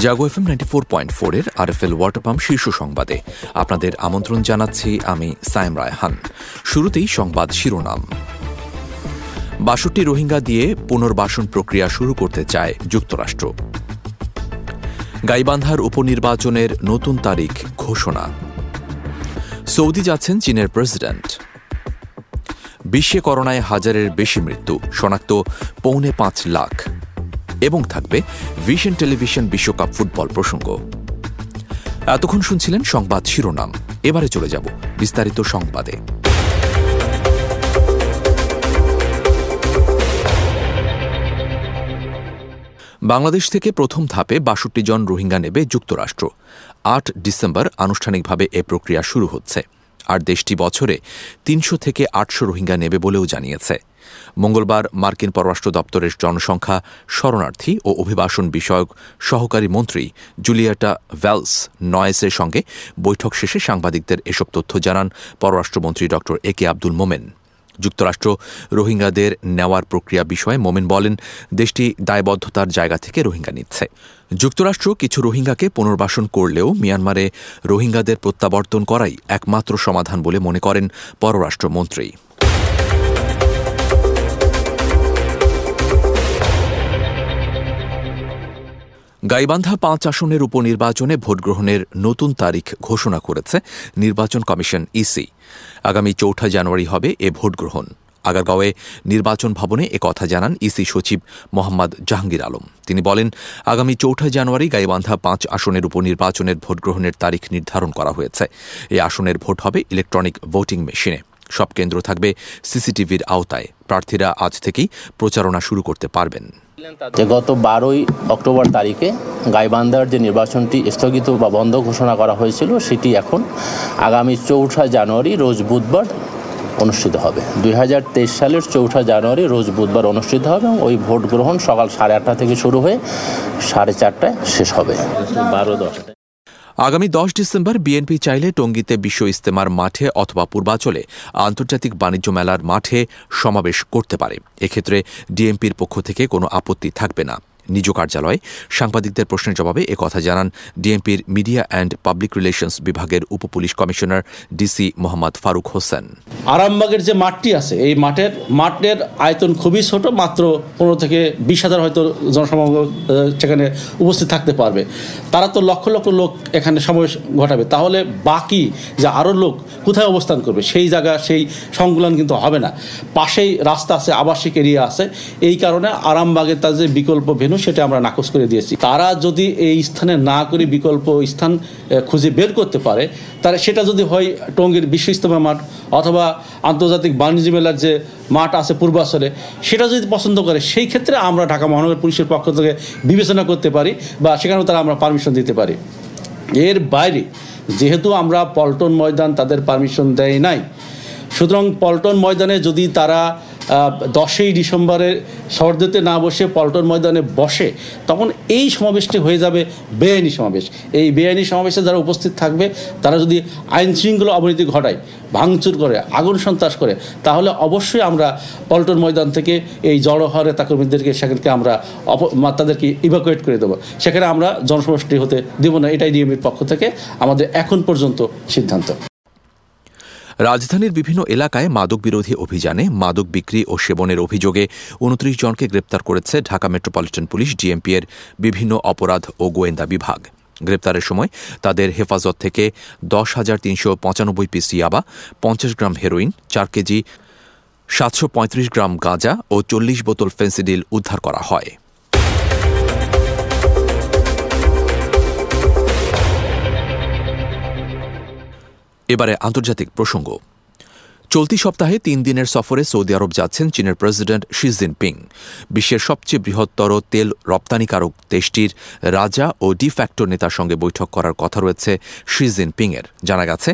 Jago F M ninety four point ফোরের R F L water pump শীর্ষ সংবাদে। আপনাদের আমন্ত্রণ জানাচ্ছি আমি সাইম রায়হান। শুরুতেই সংবাদ শিরোনাম। বাষট্টি রোহিঙ্গা দিয়ে পুনর্বাসন প্রক্রিয়া শুরু করতে চায় যুক্তরাষ্ট্র। গাইবান্ধার উপনির্বাচনের নতুন তারিখ ঘোষণা। সৌদি যাচ্ছেন চীনের প্রেসিডেন্ট। বিশ্বে করোনায় হাজারের বেশি মৃত্যু, শনাক্ত পৌনে পাঁচ লাখ। এবং থাকবে ভিশন টেলিভিশন বিশ্বকাপ ফুটবল প্রসঙ্গ। এতক্ষণ শুনছিলেন সংবাদ শিরোনাম। এবারে চলে যাব বিস্তারিত সংবাদে। বাংলাদেশ থেকে প্রথম ধাপে বাষট্টি জন রোহিঙ্গা নেবে যুক্তরাষ্ট্র। আট ডিসেম্বর আনুষ্ঠানিকভাবে এ প্রক্রিয়া শুরু হচ্ছে। আর দেশটি বছরে তিনশো থেকে আটশো রোহিঙ্গা নেবে বলেও জানিয়েছে। মঙ্গলবার মার্কিন পররাষ্ট্র দপ্তরের জনসংখ্যা, শরণার্থী ও অভিবাসন বিষয়ক সহকারী মন্ত্রী জুলিয়াটা ভ্যালস নয়েসের সঙ্গে বৈঠক শেষে সাংবাদিকদের এসব তথ্য জানান পররাষ্ট্রমন্ত্রী ড এ কে আব্দুল মোমেন। যুক্তরাষ্ট্র রোহিঙ্গাদের নেওয়ার প্রক্রিয়া বিষয়ে মোমেন বলেন, দেশটি দায়বদ্ধতার জায়গা থেকে রোহিঙ্গা নিচ্ছে। যুক্তরাষ্ট্র কিছু রোহিঙ্গাকে পুনর্বাসন করলেও মিয়ানমারে রোহিঙ্গাদের প্রত্যাবর্তন করাই একমাত্র সমাধান বলে মনে করেন পররাষ্ট্রমন্ত্রী। গাইবান্ধা পাঁচ আসনের উপনির্বাচনে ভোটগ্রহণের নতুন তারিখ ঘোষণা করেছে নির্বাচন কমিশন ইসি। আগামী চৌঠা জানুয়ারি হবে এ ভোটগ্রহণ। আগারগাঁওয়ে নির্বাচন ভবনে এ কথা জানান ইসি সচিব মোহাম্মদ জাহাঙ্গীর আলম। তিনি বলেন, আগামী চৌঠা জানুয়ারি গাইবান্ধা পাঁচ আসনের উপনির্বাচনের ভোটগ্রহণের তারিখ নির্ধারণ করা হয়েছে। এই আসনের ভোট হবে ইলেকট্রনিক ভোটিং মেশিনে। সব কেন্দ্র থাকবে সিসিটিভির আওতায়। প্রার্থীরা আজ থেকেই প্রচারণা শুরু করতে পারবেন। যে গত বারোই অক্টোবর তারিখে গাইবান্ধার যে নির্বাচনটি স্থগিত বা বন্ধ ঘোষণা করা হয়েছিল সেটি এখন আগামী চৌঠা জানুয়ারি রোজ বুধবার অনুষ্ঠিত হবে। দুই হাজার তেইশ সালের চৌঠা জানুয়ারি রোজ বুধবার অনুষ্ঠিত হবে এবং ওই ভোট গ্রহণ সকাল সাড়ে আটটা থেকে শুরু হয়ে সাড়ে চারটায় শেষ হবে। বারো দশটায়। আগামী দশ ডিসেম্বর বিএনপি চাইলে টঙ্গীতে বিশ্ব ইস্তেমার মাঠে অথবা পূর্বাচলে আন্তর্জাতিক বাণিজ্য মেলার মাঠে সমাবেশ করতে পারে। এক্ষেত্রে ডিএমপির পক্ষ থেকে কোনো আপত্তি থাকবে না। নিজ কার্যালয়ে। সাংবাদিকদের প্রশ্নের জবাবে কথা জানান ডিএমপির মিডিয়া অ্যান্ড পাবলিক রিলেশনস বিভাগের উপপুলিশ কমিশনার ডিসি মোহাম্মদ ফারুক হোসেন। আরামবাগের যে মাঠটি আছে, এই মাঠের মাঠের আয়তন খুবই ছোট, মাত্র পনেরো থেকে বিশ হাজার হয়তো জনসমাগম সেখানে উপস্থিত থাকতে পারবে। তারা তো লক্ষ লক্ষ লোক এখানে সমাবেশ ঘটাবে। তাহলে বাকি যে আরও লোক কোথায় অবস্থান করবে? সেই জায়গা, সেই সংকুলন কিন্তু হবে না। পাশেই রাস্তা আছে, আবাসিক এরিয়া আছে। এই কারণে আরামবাগের তার যে বিকল্প ভেনু সেটা আমরা নাকচ করে দিয়েছি। তারা যদি এই স্থানে না করে বিকল্প স্থান খুঁজে বের করতে পারে তাহলে সেটা যদি হয় টঙ্গীর বিশ্ব ইস্তমা মাঠ অথবা আন্তর্জাতিক বাণিজ্য মেলার যে মাঠ আছে পূর্বাচলে, সেটা যদি পছন্দ করে, সেই ক্ষেত্রে আমরা ঢাকা মহানগর পুলিশের পক্ষ থেকে বিবেচনা করতে পারি বা সেখানেও তারা আমরা পারমিশন দিতে পারি। এর বাইরে, যেহেতু আমরা পল্টন ময়দান তাদের পারমিশন দেয় নাই, সুতরাং পল্টন ময়দানে যদি তারা দশই ডিসেম্বরে সর্দেতে না বসে পল্টন ময়দানে বসে, তখন এই সমাবেশটি হয়ে যাবে বেআইনি সমাবেশ। এই বেআইনি সমাবেশে যারা উপস্থিত থাকবে, তারা যদি আইন শৃঙ্খলা অবনতি ঘটায়, ভাঙচুর করে, আগুন সন্ত্রাস করে, তাহলে অবশ্যই আমরা পল্টন ময়দান থেকে এই জড়ো তাকর্মীদেরকে, সেখানকে আমরা অপ তাদেরকে ইভাকুয়েট করে দেবো। সেখানে আমরা জনসমষ্টি হতে দেবো না, এটাই ডিএমির পক্ষ থেকে আমাদের এখন পর্যন্ত সিদ্ধান্ত। রাজধানীর বিভিন্ন এলাকায় মাদক বিরোধী অভিযানে মাদক বিক্রি ও সেবনের অভিযোগে উনত্রিশ জনকে গ্রেপ্তার করেছে ঢাকা মেট্রোপলিটন পুলিশ ডিএমপি এর বিভিন্ন অপরাধ ও গোয়েন্দা বিভাগ। গ্রেপ্তারের সময় তাদের হেফাজত থেকে দশ হাজার তিনশো পঁচানব্বই পিস ইয়াবা, পঞ্চাশ গ্রাম হেরোইন, চার কেজি সাতশো পঁয়ত্রিশ গ্রাম গাঁজা ও চল্লিশ বোতল ফেন্সিডিল উদ্ধার করা হয়। এবারে আন্তর্জাতিক প্রসঙ্গ। চলতি সপ্তাহে তিন দিনের সফরে সৌদি আরব যাচ্ছেন চীনের প্রেসিডেন্ট শি জিনপিং। বিশ্বের সবচেয়ে বৃহত্তর তেল রপ্তানিকারক দেশটির রাজা ও ডিফ্যাক্টো নেতার সঙ্গে বৈঠক করার কথা রয়েছে শি জিনপিংয়ের। জানা গেছে,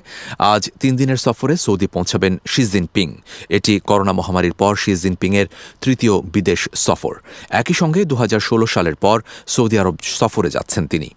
আজ তিন দিনের সফরে সৌদি পৌঁছাবেন শি জিনপিং। এটি করোনা মহামারীর পর শি জিনপিংয়ের তৃতীয় বিদেশ সফর। একই সঙ্গে দু হাজার ষোলো সালের পর সৌদি আরব সফরে যাচ্ছেন তিনি।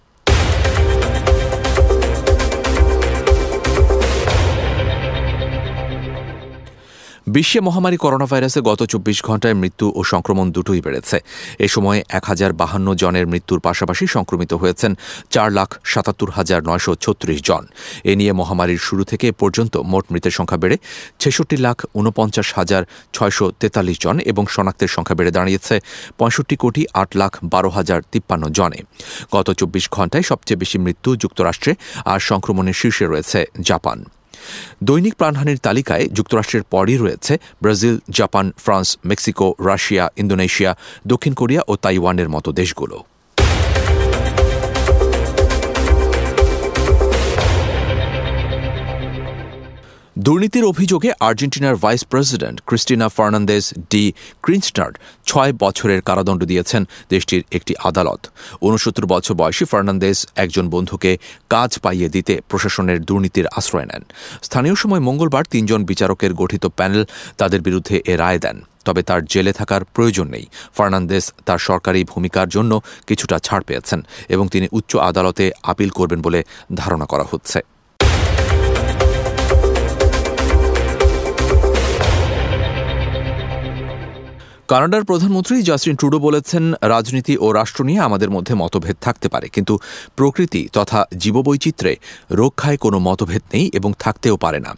বিশ্বে মহামারী করোনা ভাইরাসে গত চব্বিশ ঘন্টায় মৃত্যু ও সংক্রমণ দুটোই বেড়েছে। এ সময় এক হাজার বাহান্ন জনের মৃত্যুর পাশাপাশি সংক্রমিত হয়েছেন চার লাখ সাতাত্তর হাজার নয়শো ছত্রিশ জন। এ নিয়ে মহামারীর শুরু থেকে পর্যন্ত মোট মৃতের সংখ্যা বেড়ে ছেষট্টি লাখ ঊনপঞ্চাশ হাজার ছয়শো তেতাল্লিশ জন এবং শনাক্তের সংখ্যা বেড়ে দাঁড়িয়েছে পঁয়ষট্টি কোটি আট লাখ বারো হাজার তিপ্পান্ন জনে। গত চব্বিশ ঘন্টায় সবচেয়ে বেশি মৃত্যু যুক্তরাষ্ট্রে আর সংক্রমণের শীর্ষে রয়েছে জাপান। দৈনিক প্রাণহানির তালিকায় যুক্তরাষ্ট্রের পরই রয়েছে Brazil, Japan, France, Mexico, Russia, Indonesia, দক্ষিণ কোরিয়া ও তাইওয়ানের মতো দেশগুলো। দুর্নীতির অভিযোগে আর্জেন্টিনার vice president Cristina Fernandez de Kirchner ছয় বছরের কারাদণ্ড দিয়েছেন দেশটির একটি আদালত। ঊনসত্তর বছর বয়সী ফার্নান্দেজ একজন বন্ধুকে কাজ পাইয়ে দিতে প্রশাসনের দুর্নীতির আশ্রয় নেন। স্থানীয় সময় মঙ্গলবার তিনজন বিচারকের গঠিত প্যানেল তাদের বিরুদ্ধে এ রায় দেন। তবে তার জেলে থাকার প্রয়োজন নেই। ফার্নান্দেস তার সরকারি ভূমিকার জন্য কিছুটা ছাড় পেয়েছেন এবং তিনি উচ্চ আদালতে আপিল করবেন বলে ধারণা করা হচ্ছে। কানাডার প্রধানমন্ত্রী জাস্টিন ট্রুডো বলেছেন, রাজনীতি ও রাষ্ট্র নিয়ে আমাদের মধ্যে মতভেদ থাকতে পারে, কিন্তু প্রকৃতি তথা জীববৈচিত্র্যে রক্ষায় কোনো মতভেদ নেই এবং থাকতেও পারে না।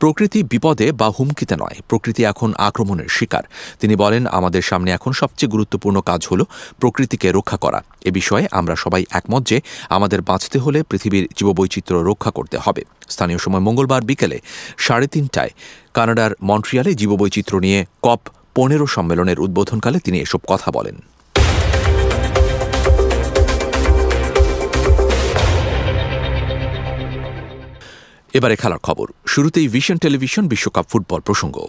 প্রকৃতি বিপদে বা হুমকিতে নয়, প্রকৃতি এখন আক্রমণের শিকার। তিনি বলেন, আমাদের সামনে এখন সবচেয়ে গুরুত্বপূর্ণ কাজ হল প্রকৃতিকে রক্ষা করা। এ বিষয়ে আমরা সবাই একমত যে আমাদের বাঁচতে হলে পৃথিবীর জীববৈচিত্র্য রক্ষা করতে হবে। স্থানীয় সময় মঙ্গলবার বিকেলে সাড়ে তিনটায় কানাডার মন্ট্রিয়ালে জীববৈচিত্র্য নিয়ে কপ পনেরো সম্মেলনের উদ্বোধনকালে তিনি এসব কথা বলেন। এবারে খেলার খবর। শুরুতেই ভিশন টেলিভিশন বিশ্বকাপ ফুটবল প্রসঙ্গ।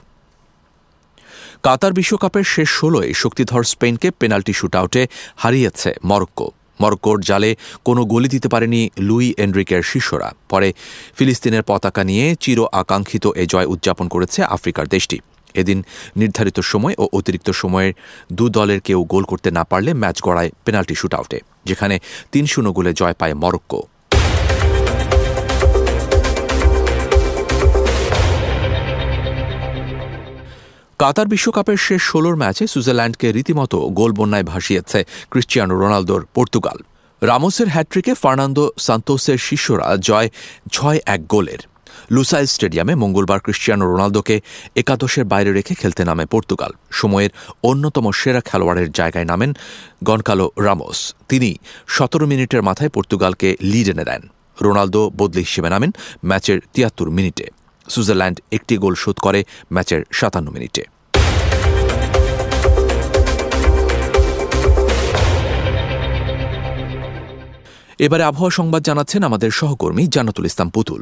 কাতার বিশ্বকাপের শেষ ষোলোয় শক্তিধর স্পেনকে পেনাল্টি শুটআউটে হারিয়েছে মরক্কো। মরক্কোর জালে কোনো গলি দিতে পারেনি লুই এনরিকের শিষ্যরা। পরে ফিলিস্তিনের পতাকা নিয়ে চির আকাঙ্ক্ষিত এ জয় উদযাপন করেছে আফ্রিকার দেশটি। এদিন নির্ধারিত সময় ও অতিরিক্ত সময়ের দু দলের কেউ গোল করতে না পারলে ম্যাচ গড়ায় পেনাল্টি শুটআউটে, যেখানে তিন শূন্য গোলে জয় পায় মরক্কো। কাতার বিশ্বকাপের শেষ ষোলোর ম্যাচে সুইজারল্যান্ডকে রীতিমতো গোল বন্যায় ভাসিয়েছে ক্রিশ্চিয়ানো রোনালদোর পর্তুগাল। রামোসের হ্যাট্রিকে ফার্নান্দো সান্তোসের শিষ্যরা জয় ছয় এক গোলের। লুসাইল স্টেডিয়ামে মঙ্গলবার ক্রিশ্চিয়ানো রোনালদোকে একাদশের বাইরে রেখে খেলতে নামে পর্তুগাল। সময়ের অন্যতম সেরা খেলোয়াড়ের জায়গায় নামেন গনকালো রামোস। তিনি সতেরো মিনিটের মাথায় পর্তুগালকে লিড এনে দেন। রোনালদো বদলি হিসেবে নামেন ম্যাচের তিয়াত্তর মিনিটে। সুইজারল্যান্ড একটি গোল শোধ করে ম্যাচের সাতান্ন মিনিটে। এবারে আবহাওয়া সংবাদ জানাচ্ছেন আমাদের সহকর্মী জান্নাতুল ইসলাম পুতুল।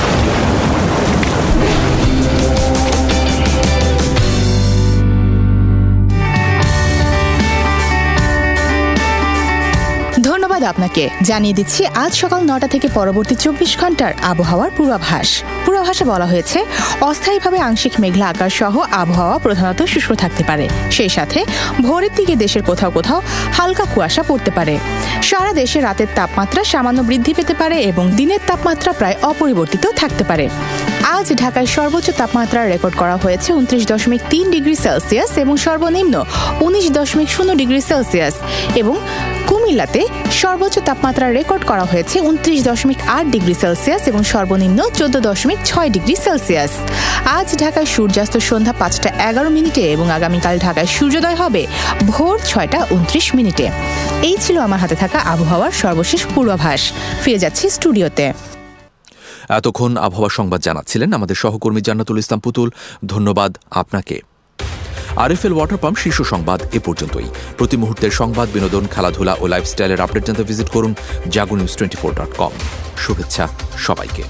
ধন্যবাদ আপনাকে। জানিয়ে দিচ্ছি, আজ সকাল নটা থেকে পরবর্তী চব্বিশ ঘণ্টার আবহাওয়ার পূর্বাভাস। পূর্বাভাসে বলা হয়েছে, অস্থায়ীভাবে আংশিক মেঘলা আকাশ সহ আবহাওয়া প্রধানত শুষ্ক থাকতে পারে। সেই সাথে ভোরের দিকে দেশের কোথাও কোথাও হালকা কুয়াশা পড়তে পারে। সারা দেশে রাতের তাপমাত্রা সামান্য বৃদ্ধি পেতে পারে এবং দিনের তাপমাত্রা প্রায় অপরিবর্তিত থাকতে পারে। আজ ঢাকায় সর্বোচ্চ তাপমাত্রা রেকর্ড করা হয়েছে উনত্রিশ দশমিক তিন ডিগ্রি সেলসিয়াস এবং সর্বনিম্ন উনিশ দশমিক শূন্য ডিগ্রি সেলসিয়াস এবং কুমিল্লাতে সর্বোচ্চ তাপমাত্রা রেকর্ড করা হয়েছে উনত্রিশ দশমিক আট ডিগ্রি সেলসিয়াস এবং সর্বনিম্ন চোদ্দ দশমিক ছয় ডিগ্রি সেলসিয়াস। আজ ঢাকায় সূর্যাস্ত সন্ধ্যা পাঁচটা এগারো মিনিটে এবং আগামীকাল ঢাকায় সূর্যোদয় হবে ভোর ছয়টা উনত্রিশ মিনিটে। এই ছিল আমার হাতে থাকা আবহাওয়ার সর্বশেষ পূর্বাভাস। ফিরে যাচ্ছি স্টুডিওতে। এতক্ষণ আবহাওয়া সংবাদ জানাচ্ছিলেন আমাদের সহকর্মী জান্নাতুল ইসলাম পুতুল। ধন্যবাদ আপনাকে। আরএফএল ওয়াটার পাম্প শীর্ষ সংবাদ এ পর্যন্তই। প্রতি মুহূর্তের সংবাদ, বিনোদন, খেলাধুলা ও লাইফস্টাইলের আপডেট জানতে ভিজিট করুন Jago news twenty four dot com শুভেচ্ছা সবাইকে।